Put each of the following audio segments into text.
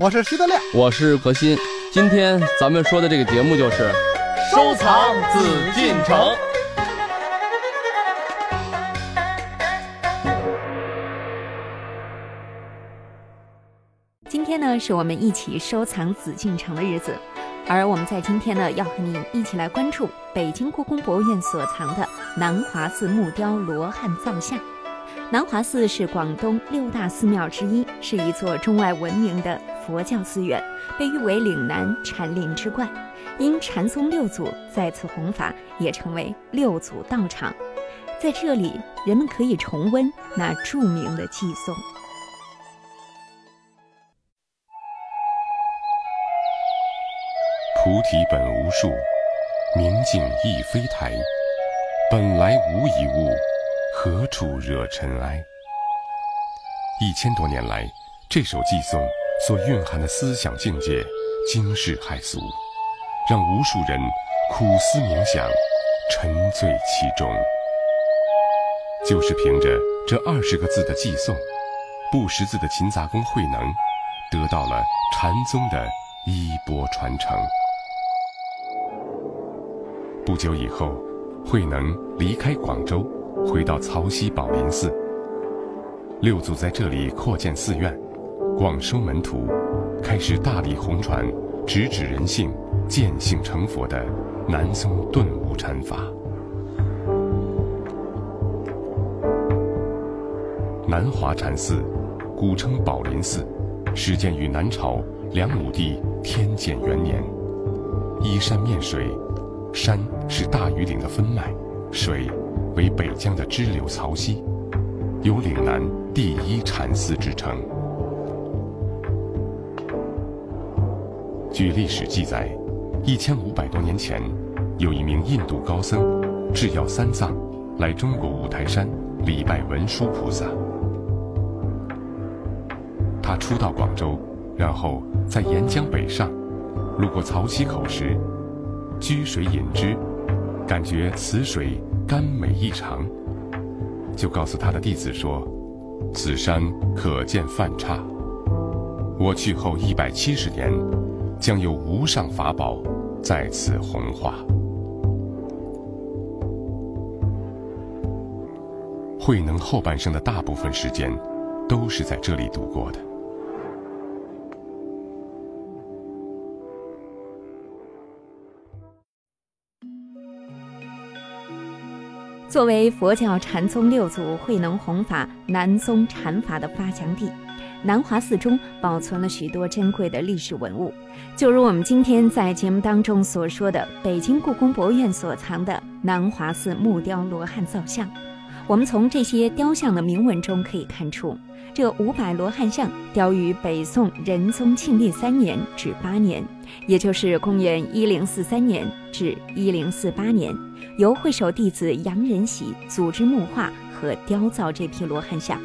我是徐德亮，我是何鑫。今天咱们说的这个节目就是收藏紫禁城。今天呢，是我们一起收藏紫禁城的日子，而我们在今天呢，要和您一起来关注北京故宫博物院所藏的南华寺木雕罗汉造像。南华寺是广东六大寺庙之一，是一座中外闻名的佛教寺院，被誉为岭南禅林之冠。因禅宗六祖在此弘法，也成为六祖道场。在这里，人们可以重温那著名的寄颂。菩提本无树，明镜亦非台，本来无一物。何处惹尘埃？一千多年来，这首寄颂所蕴含的思想境界惊世骇俗，让无数人苦思冥想，沉醉其中。就是凭着这二十个字的寄颂，不识字的勤杂工慧能，得到了禅宗的衣钵传承。不久以后，慧能离开广州。回到曹溪宝林寺，六祖在这里扩建寺院，广收门徒，开始大力弘传直指人性、见性成佛的南宗顿悟禅法。南华禅寺，古称宝林寺，始建于南朝梁武帝天监元年，依山面水，山是大庾岭的分脉，水。为北疆的支流曹溪，有岭南第一禅寺之称。据历史记载，一千五百多年前，有一名印度高僧，制药三藏，来中国五台山礼拜文殊菩萨。他初到广州，然后在沿江北上，路过曹溪口时，居水饮之，感觉此水。甘美异常，就告诉他的弟子说：“此山可见梵刹，我去后一百七十年，将有无上法宝在此弘化。”慧能后半生的大部分时间，都是在这里度过的。作为佛教禅宗六祖慧能弘法南宗禅法的发祥地，南华寺中保存了许多珍贵的历史文物，就如我们今天在节目当中所说的，北京故宫博物院所藏的南华寺木雕罗汉造像。我们从这些雕像的铭文中可以看出，这五百罗汉像雕于北宋仁宗庆历三年至八年，也就是公元一零四三年至一零四八年，由会首弟子杨仁喜组织木画和雕造这批罗汉像。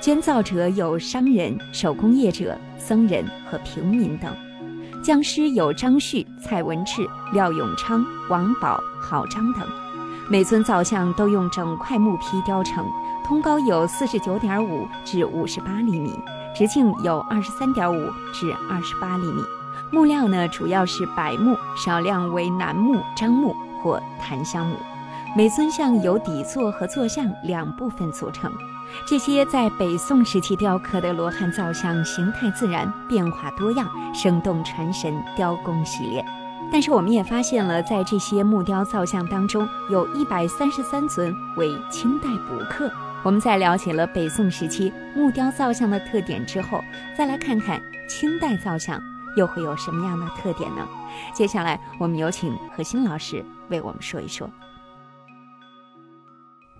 捐造者有商人、手工业者、僧人和平民等。匠师有张旭、蔡文炽、廖永昌、王宝、郝章等。每尊造像都用整块木坯雕成，通高有四十九点五至五十八厘米，直径有二十三点五至二十八厘米。木料呢，主要是柏木，少量为楠木、樟木或檀香木。每尊像由底座和坐像两部分组成。这些在北宋时期雕刻的罗汉造像，形态自然，变化多样，生动传神，雕工洗练。但是我们也发现了，在这些木雕造像当中，有一百三十三尊为清代补刻。我们在了解了北宋时期木雕造像的特点之后，再来看看清代造像又会有什么样的特点呢？接下来，我们有请何欣老师为我们说一说。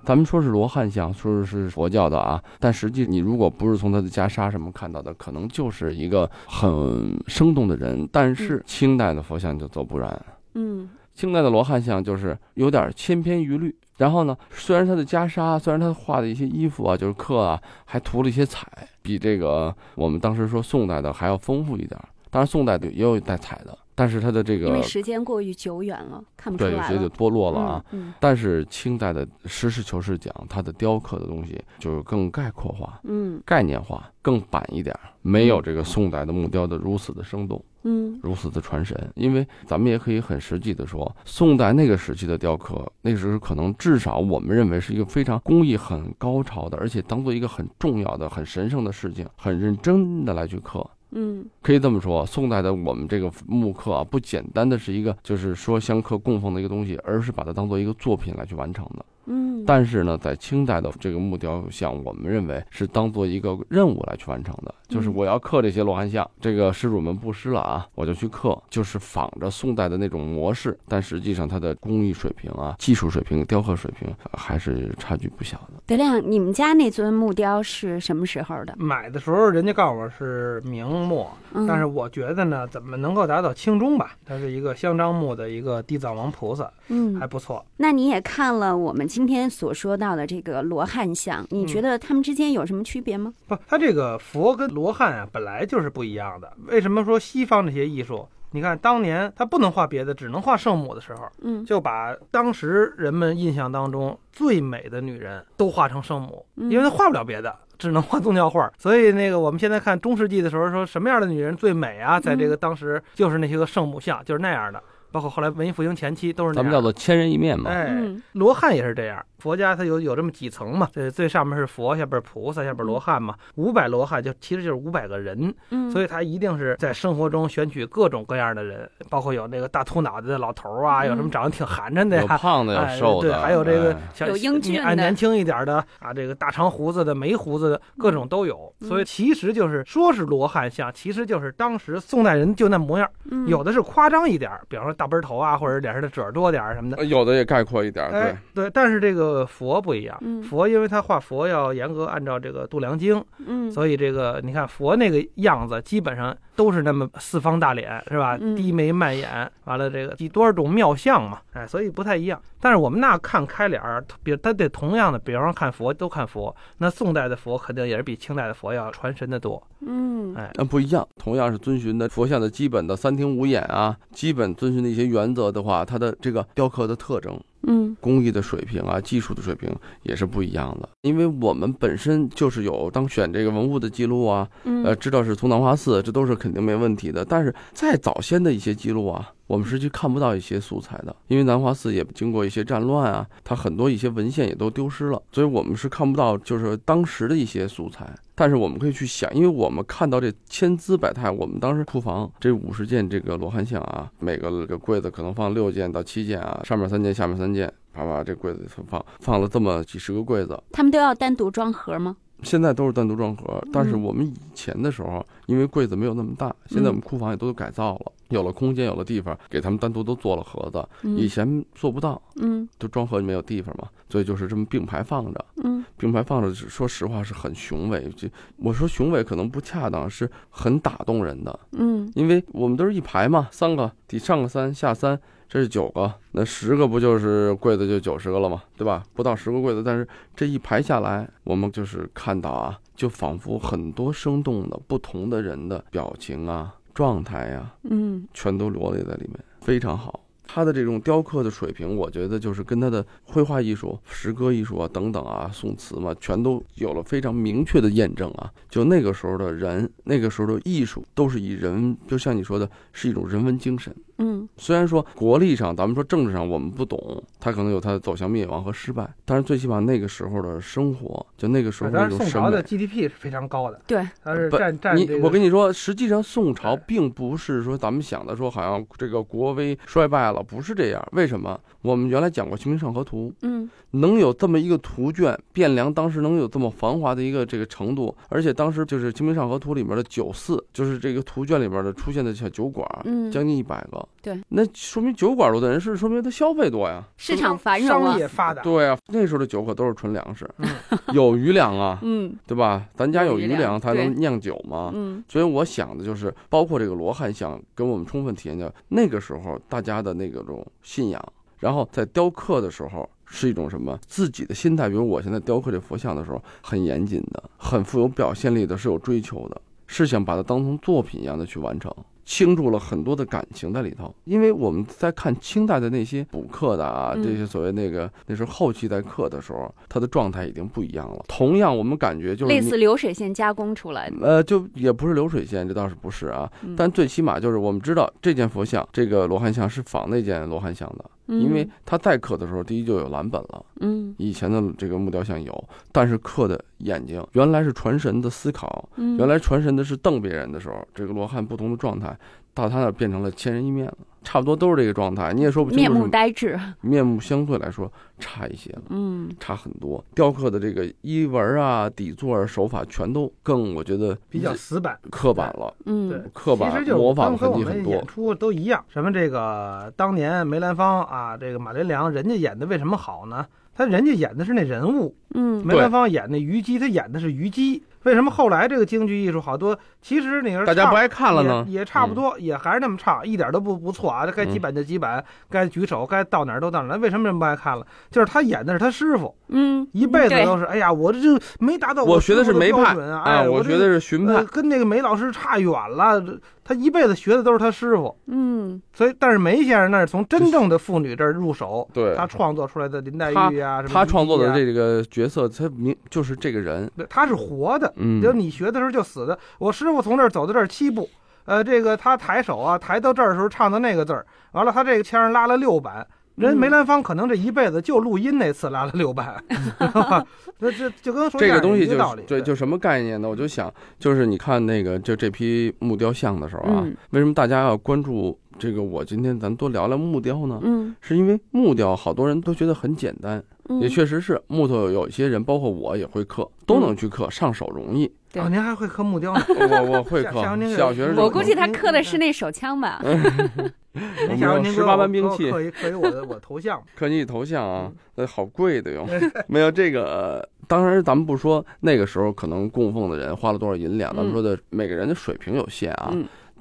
咱们说是罗汉像，说是佛教的啊，但实际你如果不是从他的袈裟什么看到的，可能就是一个很生动的人。但是清代的佛像就走不然，嗯，清代的罗汉像就是有点千篇一律。然后呢，虽然他的袈裟，虽然他画的一些衣服啊，就是刻啊，还涂了一些彩，比这个我们当时说宋代的还要丰富一点。当然宋代的也有带彩的，但是它的这个因为时间过于久远了，看不出对有。些就脱落了啊。嗯但是清代的实事求是讲，它的雕刻的东西就是更概括化、嗯概念化，更板一点，没有这个宋代的木雕的如此的生动。嗯如此的传神，因为咱们也可以很实际的说，宋代那个时期的雕刻，那时候可能至少我们认为是一个非常工艺很高超的，而且当做一个很重要的、很神圣的事情，很认真的来去刻。嗯可以这么说，宋代的我们这个木刻啊，不简单的是一个就是说相刻供奉的一个东西，而是把它当做一个作品来去完成的。嗯，但是呢，在清代的这个木雕像，我们认为是当做一个任务来去完成的，就是嗯我要刻这些罗汉像，这个施主们布施了啊，我就去刻，就是仿着宋代的那种模式，但实际上它的工艺水平啊、技术水平、雕刻水平呃还是差距不小的。德亮，你们家那尊木雕是什么时候的？买的时候人家告诉我是明末，嗯、但是我觉得呢，怎么能够达到清中吧？它是一个香樟木的一个地藏王菩萨，嗯还，不错。那你也看了我们今天所说到的这个罗汉像，你觉得他们之间有什么区别吗？不，它这个佛跟罗汉啊，本来就是不一样的。为什么说西方这些艺术？你看当年他不能画别的，只能画圣母的时候，嗯就把当时人们印象当中最美的女人都画成圣母，嗯因为他画不了别的，只能画宗教画。所以那个我们现在看中世纪的时候，说什么样的女人最美啊？在这个当时就是那些个圣母像，就是那样的。包括后来文艺复兴前期都是那样的。咱们叫做千人一面嘛。哎，嗯罗汉也是这样，佛家它有有这么几层嘛，这最上面是佛，下边菩萨，下边罗汉嘛，五百罗汉就其实就是五百个人，嗯，所以他一定是在生活中选取各种各样的人，包括有那个大秃脑袋的老头儿啊，嗯有什么长得挺寒碜的呀。有胖的，有哎瘦的，对，还有这个有英俊的啊年轻一点的啊，这个大长胡子的、没胡子的，各种都有。嗯所以其实就是说是罗汉像，其实就是当时宋代人就那模样，嗯有的是夸张一点，比方说大背头啊，或者脸上的褶儿多点儿什么的。呃有的也概括一点，对哎，，对，但是这个佛不一样，嗯佛因为他画佛要严格按照这个度量经，嗯所以这个你看佛那个样子，基本上都是那么四方大脸，是吧？嗯低眉慢眼，完了这个几多少种妙相嘛，哎，所以不太一样。但是我们那看开脸儿，比他得同样的，比方说看佛都看佛，那宋代的佛肯定也是比清代的佛要传神的多，嗯哎，那不一样，同样是遵循的佛像的基本的三庭五眼啊，基本遵循的一些原则的话，它的这个雕刻的特征、嗯工艺的水平啊、技术的水平也是不一样的。因为我们本身就是有当选这个文物的记录啊，嗯呃，知道是从南华寺，这都是肯定没问题的。但是再早先的一些记录啊，我们实际看不到一些素材的，因为南华寺也经过一些战乱啊，它很多一些文献也都丢失了，所以我们是看不到就是当时的一些素材。但是我们可以去想，因为我们看到这千姿百态，我们当时库房这五十件这个罗汉像啊，每个这个柜子可能放六件到七件啊，上面三件，下面三件，啪啪这柜子放放了这么几十个柜子，他们都要单独装盒吗？现在都是单独装盒，但是嗯。我们以前的时候，因为柜子没有那么大，现在我们库房也都改造了，有了空间，有了地方，给他们单独都做了盒子。以嗯前做不到，嗯。就装盒没有地方嘛，所以就是这么并排放着，嗯并排放着，说实话是很雄伟。就我说雄伟可能不恰当，是很打动人的，嗯因为我们都是一排嘛，三个底上个三下三。这是九个，那十个不就是柜子就九十个了嘛？对吧？不到十个柜子，但是这一排下来，我们就是看到啊，就仿佛很多生动的不同的人的表情啊、状态呀、嗯全都罗列在里面，非常好。他的这种雕刻的水平，我觉得就是跟他的绘画艺术、诗歌艺术啊等等啊、宋词嘛，全都有了非常明确的验证啊。就那个时候的人，那个时候的艺术，都是以人，就像你说的，是一种人文精神。嗯虽然说国力上，咱们说政治上我们不懂，他可能有他走向灭亡和失败，但是最起码那个时候的生活，就那个时候当然那种审宋朝的。GDP 是非常高的，对，它是不占占你。我跟你说，实际上宋朝并不是说咱们想的说好像这个国威衰败了，不是这样。为什么？我们原来讲过《清明上河图》，嗯能有这么一个图卷，汴梁当时能有这么繁华的一个这个程度，而且当时就是《清明上河图》里面的酒肆，就是这个图卷里面的出现的小酒馆，嗯，将近一百个。对，那说明酒馆多的人是说明他消费多呀。市场繁荣啊商，业发达，对啊，那时候的酒可都是纯粮食嗯，有余粮啊，嗯对吧？咱家有余粮粮才能酿酒嘛。嗯所以我想的就是，包括这个罗汉像，跟我们充分体验的那个时候大家的那个种信仰，然后在雕刻的时候是一种什么自己的心态。比如我现在雕刻这佛像的时候，很严谨的，很富有表现力的，是有追求的。是想把它当成作品一样的去完成。倾注了很多的感情在里头，因为我们在看清代的那些补课的啊，嗯这些所谓那个那时候后期在刻的时候，他的状态已经不一样了。同样，我们感觉就是类似流水线加工出来的。呃，就也不是流水线，这倒是不是啊。嗯但最起码就是我们知道这件佛像，这个罗汉像是仿那件罗汉像的，因为他再刻的时候，第一就有蓝本了。嗯以前的这个木雕像有，但是刻的眼睛原来是传神的思考，嗯，原来传神的是瞪别人的时候，这个罗汉不同的状态，到他那儿变成了千人一面了，差不多都是这个状态，你也说不清面目呆滞。面目相对来说差一些了。嗯差很多，雕刻的这个衣纹啊、底座啊、手法全都更，我觉得比较死板。刻板了，嗯对嗯，刻板其实就是模仿的痕迹很多演。出都一样。什么这个当年梅兰芳啊，这个马连良，人家演的为什么好呢？他人家演的是那人物，嗯梅兰芳演那虞姬，他演的是虞姬。为什么后来这个京剧艺术好多？其实你说大家不爱看了呢，也也差不多，也还是那么唱，一点都不不错啊。这该几板就几板，该举手，该到哪儿都到哪儿。为什么人不爱看了？就是他演的是他师傅，嗯，一辈子都是，哎呀，我这就没达到我学的是梅派啊，哎，我学的是荀派呃，跟那个梅老师差远了。他一辈子学的都是他师傅，嗯所以但是梅先生那是从真正的妇女这儿入手，对他创作出来的林黛玉啊，什么他创作的这个角色，他明就是这个人，他是活的，嗯，就你学的时候就死的。我师傅从这儿走到这儿七步，呃，这个他抬手啊，抬到这儿的时候唱的那个字儿，完了他这个腔上拉了六板。人嗯梅兰芳可能这一辈子就录音那次拉了六板，知道吧？那这就跟说这个东西就对，就什么概念呢？我就想，就是你看那个就这批木雕像的时候啊，嗯为什么大家要关注这个？我今天咱多聊聊木雕呢？嗯是因为木雕好多人都觉得很简单，嗯，也确实是木头有一些人，包括我也会刻，都能去刻，上手容易。对哦，您还会刻木雕呢？我我会刻小学时候我估计他刻的是那手枪吧。我们有下回您给18我般兵器刻一刻一我的我头像。刻你头像啊嗯，那好贵的哟。没有这个，呃当然咱们不说那个时候可能供奉的人花了多少银两，咱们嗯说的每个人的水平有限啊。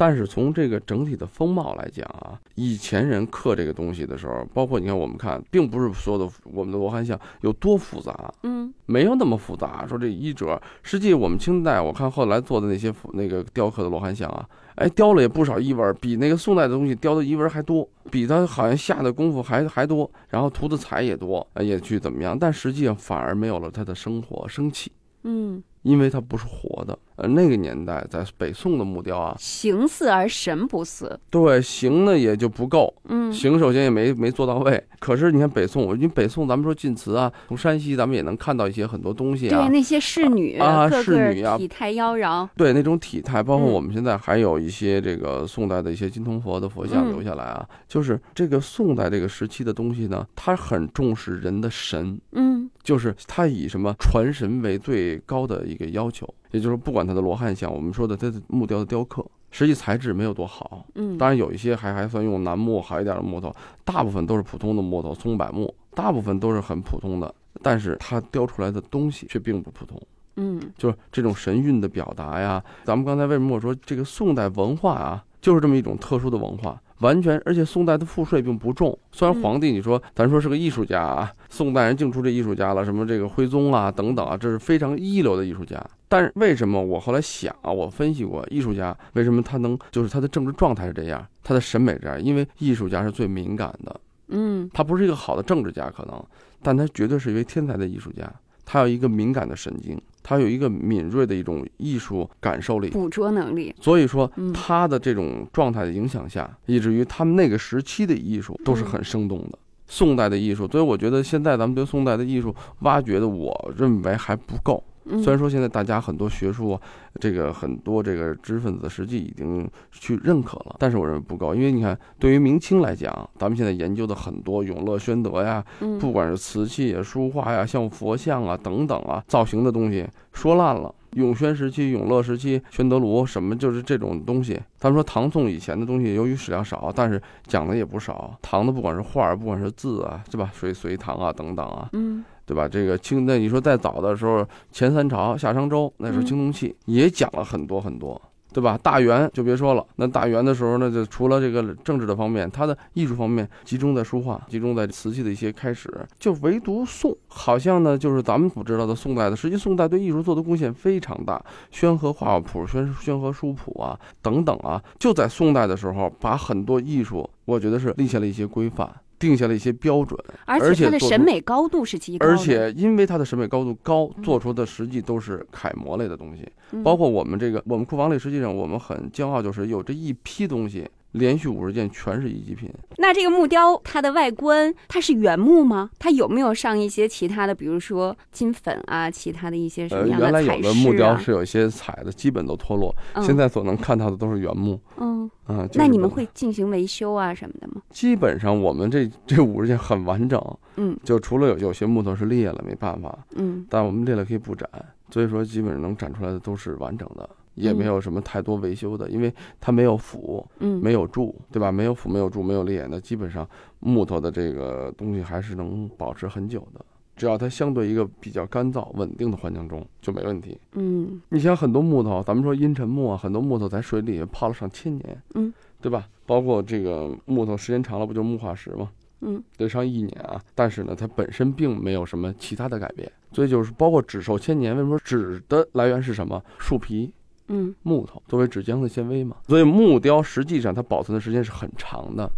嗯但是从这个整体的风貌来讲啊，以前人刻这个东西的时候，包括你看我们看，并不是所有的我们的罗汉像有多复杂，嗯没有那么复杂。说这衣褶，实际我们清代我看后来做的那些那个雕刻的罗汉像啊，哎，雕了也不少衣纹，比那个宋代的东西雕的衣纹还多，比他好像下的功夫还还多，然后涂的彩也多，呃也去怎么样，但实际上反而没有了他的生活生气。嗯，因为他不是活的，呃，那个年代在北宋的木雕啊，形似而神不似。对形呢也就不够，嗯形首先也没没做到位。可是你看北宋，因为北宋咱们说晋祠啊，从山西咱们也能看到一些很多东西啊对，，那些侍女，啊个侍女啊体态妖娆。对那种体态，包括嗯我们现在还有一些这个宋代的一些金铜佛的佛像嗯留下来啊，就是这个宋代这个时期的东西呢，它很重视人的神，嗯就是它以什么传神为最高的一个要求，也就是不管它的罗汉像，我们说的它的木雕的雕刻，实际材质没有多好，嗯，当然有一些还还算用楠木好一点的木头，大部分都是普通的木头，松柏木，大部分都是很普通的，但是它雕出来的东西却并不普通。嗯就是这种神韵的表达呀。咱们刚才为什么我说这个宋代文化啊，就是这么一种特殊的文化，完全而且宋代的赋税并不重。虽然嗯皇帝你说咱说是个艺术家啊，宋代人净出这艺术家了，什么这个徽宗啊等等啊，这是非常一流的艺术家。但是为什么我后来想啊，我分析过艺术家为什么他能就是他的政治状态是这样，他的审美这样，因为艺术家是最敏感的。嗯他不是一个好的政治家，可能，但他绝对是一位天才的艺术家。他有一个敏感的神经，他有一个敏锐的一种艺术感受力。捕捉能力。所以说嗯，他的这种状态的影响下，以至于他们那个时期的艺术都是很生动的。宋代的艺术，所以我觉得现在咱们对宋代的艺术挖掘的，我认为还不够。嗯虽然说现在大家很多学术啊，这个很多这个知识分子实际已经去认可了，但是我认为不够，因为你看，对于明清来讲，咱们现在研究的很多永乐、宣德呀，嗯不管是瓷器啊、书画呀、像佛像啊等等啊，造型的东西说烂了。永宣时期、永乐时期、宣德炉什么，就是这种东西。他们说唐宋以前的东西，由于史料少，但是讲的也不少。唐的不管是画儿，不管是字啊，是吧？隋隋唐啊等等啊，嗯对吧？这个清，那你说再早的时候，前三朝、夏商周那时候嗯青铜器也讲了很多很多。对吧？大元就别说了，那大元的时候呢，就除了这个政治的方面，它的艺术方面集中在书画，集中在瓷器的一些开始，就唯独宋，好像呢，就是咱们所知道的宋代的，实际宋代对艺术做的贡献非常大，宣和画谱、宣宣和书谱啊等等啊，就在宋代的时候，把很多艺术，我觉得是立下了一些规范。定下了一些标准，而且他的审美高度是极高的。而且因为它的审美高度高，做出的实际都是楷模类的东西。包括我们这个，我们库房里实际上我们很骄傲，就是有这一批东西。连续五十件全是一级品。那这个木雕它的外观，它是原木吗？它有没有上一些其他的，比如说金粉啊，其他的一些什么样的彩原来有的木雕是有一些彩的，基本都脱落。现在所能看到的都是原木。嗯嗯。那你们会进行维修啊什么的吗？基本上我们这这五十件很完整。嗯。就除了有有些木头是裂了，没办法。嗯。但我们裂了可以不展，所以说基本上能展出来的都是完整的。也没有什么太多维修的，因为它没有腐，嗯，没有蛀，对吧？没有腐，没有蛀，没有裂，那基本上木头的这个东西还是能保持很久的。只要它相对一个比较干燥、稳定的环境中就没问题。嗯，你像很多木头，咱们说阴沉木啊，很多木头在水里泡了上千年，嗯，对吧？包括这个木头时间长了，不就木化石吗？嗯，得上一年啊。但是呢，它本身并没有什么其他的改变，所以就是包括纸寿千年。为什么说纸的来源是什么？树皮。嗯，木头作为纸浆的纤维嘛，所以木雕实际上它保存的时间是很长的，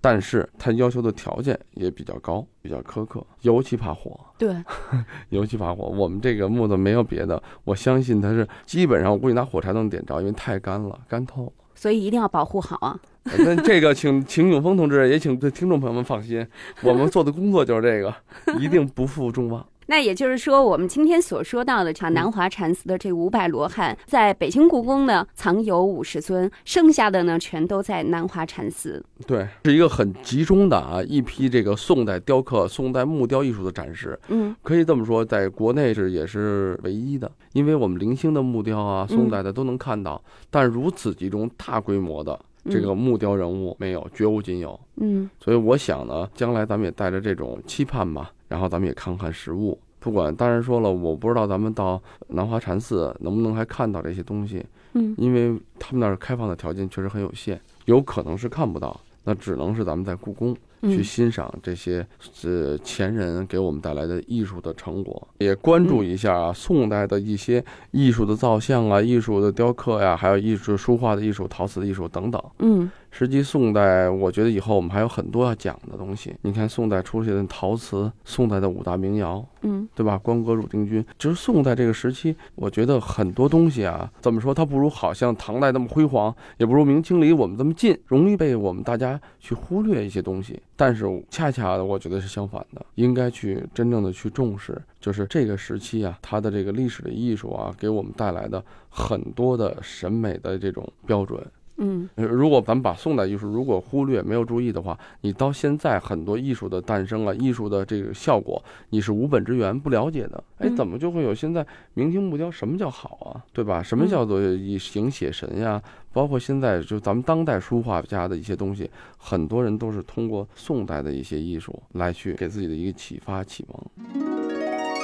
但是它要求的条件也比较高，比较苛刻，尤其怕火。对，尤其怕火。我们这个木头没有别的，我相信它是基本上我估计拿火柴都能点着，因为太干了，干透。所以一定要保护好啊。那这个，请请永峰同志，也请对听众朋友们放心，我们做的工作就是这个，一定不负众望。那也就是说，我们今天所说到的像南华禅寺的这五百罗汉，在北京故宫呢藏有五十尊，剩下的呢全都在南华禅寺。对，是一个很集中的啊一批这个宋代雕刻、宋代木雕艺术的展示。嗯，可以这么说，在国内是也是唯一的，因为我们零星的木雕啊，宋代的都能看到，但如此集中、大规模的这个木雕人物没有，绝无仅有。嗯，所以我想呢，将来咱们也带着这种期盼吧。然后咱们也看看实物，不管当然说了，我不知道咱们到南华禅寺能不能还看到这些东西，嗯，因为他们那儿开放的条件确实很有限，有可能是看不到，那只能是咱们在故宫去欣赏这些呃前人给我们带来的艺术的成果，也关注一下啊宋代的一些艺术的造像啊、艺术的雕刻呀，还有艺术书画的艺术、陶瓷的艺术等等，嗯。实际宋代，我觉得以后我们还有很多要讲的东西。你看宋代出现的陶瓷，宋代的五大名窑，嗯，对吧？关阁、汝定军，就是宋代这个时期，我觉得很多东西啊，怎么说？它不如好像唐代那么辉煌，也不如明清离我们这么近，容易被我们大家去忽略一些东西。但是恰恰的，我觉得是相反的，应该去真正的去重视，就是这个时期啊，它的这个历史的艺术啊，给我们带来的很多的审美的这种标准。嗯，如果咱们把宋代艺术如果忽略没有注意的话，你到现在很多艺术的诞生啊，艺术的这个效果，你是无本之源不了解的。哎，怎么就会有现在明清木雕？什么叫好啊？对吧？什么叫做以形写神呀？包括现在就咱们当代书画家的一些东西，很多人都是通过宋代的一些艺术来去给自己的一个启发启蒙。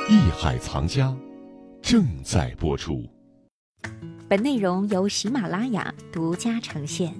艺海藏家正在播出。本内容由喜马拉雅独家呈现。